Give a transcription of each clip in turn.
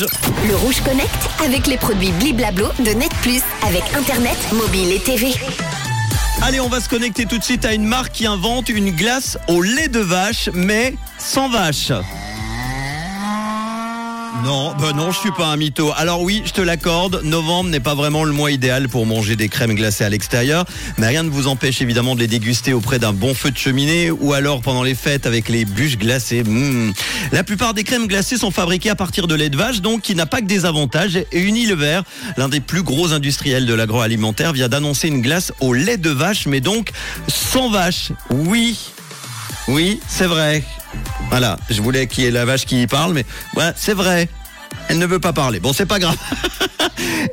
Rouge. Le Rouge Connect avec les produits Bliblablo de Net Plus avec Internet, mobile et TV. Allez, on va se connecter tout de suite à une marque qui invente une glace au lait de vache, mais sans vache. Non, ben non, je suis pas un mytho. Alors oui, je te l'accorde, novembre n'est pas vraiment le mois idéal pour manger des crèmes glacées à l'extérieur, mais rien ne vous empêche évidemment de les déguster auprès d'un bon feu de cheminée ou alors pendant les fêtes avec les bûches glacées. Mmh. La plupart des crèmes glacées sont fabriquées à partir de lait de vache, donc qui n'a pas que des avantages. Et Unilever, l'un des plus gros industriels de l'agroalimentaire, vient d'annoncer une glace au lait de vache, mais donc sans vache. Oui, oui, c'est vrai. Voilà, je voulais qu'il y ait la vache qui y parle, mais ouais, c'est vrai. Elle ne veut pas parler. Bon, c'est pas grave.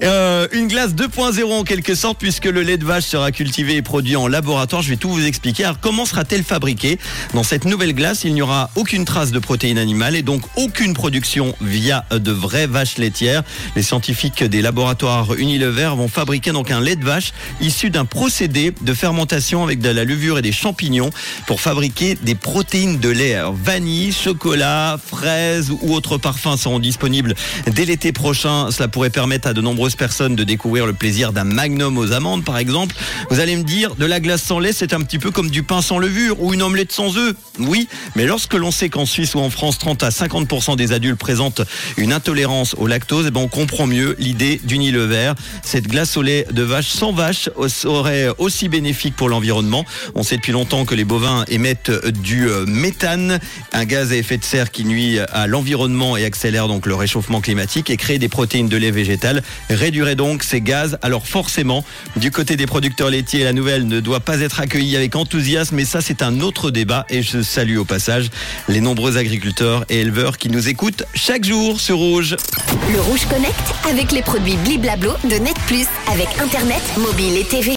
Euh, une glace 2.0 en quelque sorte, puisque le lait de vache sera cultivé et produit en laboratoire. Je vais tout vous expliquer. Alors, comment sera-t-elle fabriquée Dans cette nouvelle glace, il n'y aura aucune trace de protéines animales et donc aucune production via de vraies vaches laitières. Les scientifiques des laboratoires Unilever vont fabriquer donc un lait de vache issu d'un procédé de fermentation avec de la levure et des champignons pour fabriquer des protéines de lait. Vanille, chocolat, fraises ou autres parfums seront disponibles dès l'été prochain. Cela pourrait permettre à de nombreuses personnes de découvrir le plaisir d'un magnum aux amandes, par exemple. Vous allez me dire, de la glace sans lait, c'est un petit peu comme du pain sans levure ou une omelette sans œufs. Oui, mais lorsque l'on sait qu'en Suisse ou en France, 30 à 50% des adultes présentent une intolérance au lactose, eh ben on comprend mieux l'idée d'Unilever. Cette glace au lait de vache sans vache serait aussi bénéfique pour l'environnement. On sait depuis longtemps que les bovins émettent du euh, méthane, un gaz à effet de serre qui nuit à l'environnement et accélère donc le climatique et créer des protéines de lait végétal réduirait donc ces gaz. Alors forcément, du côté des producteurs laitiers, la nouvelle ne doit pas être accueillie avec enthousiasme, mais ça c'est un autre débat et je salue au passage les nombreux agriculteurs et éleveurs qui nous écoutent chaque jour sur Rouge. Le Rouge Connect avec les produits Bliblablo de Net Plus avec Internet, mobile et TV.